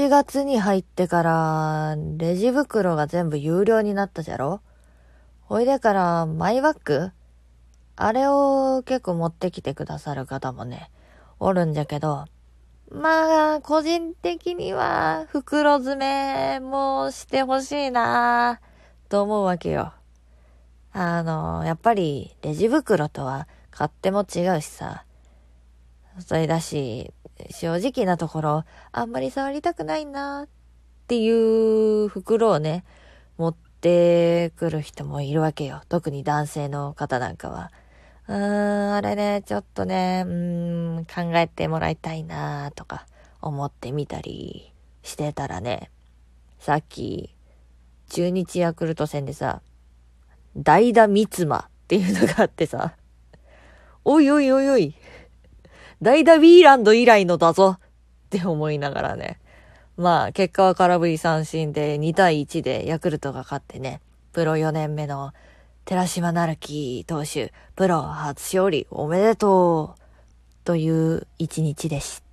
7月に入ってから、レジ袋が全部有料になったじゃろ？ほいでから、マイバッグ？あれを結構持ってきてくださる方もね、おるんじゃけど、まあ、個人的には、袋詰めもしてほしいなと思うわけよ。あの、やっぱり、レジ袋とは勝手も違うしさ。それだし、正直なところ、あんまり触りたくないなっていう袋をね、持ってくる人もいるわけよ。特に男性の方なんかは。うーん、あれね、ちょっとね、うん、考えてもらいたいなとか思ってみたりしてたらね、さっき、中日ヤクルト戦でさ、代打三つ間っていうのがあってさ、おいおいおいおい、代打ウィーランド以来のだぞって思いながらね。まあ、結果は空振り三振で2対1でヤクルトが勝ってね、プロ4年目の寺島成樹投手、プロ初勝利おめでとうという一日でした。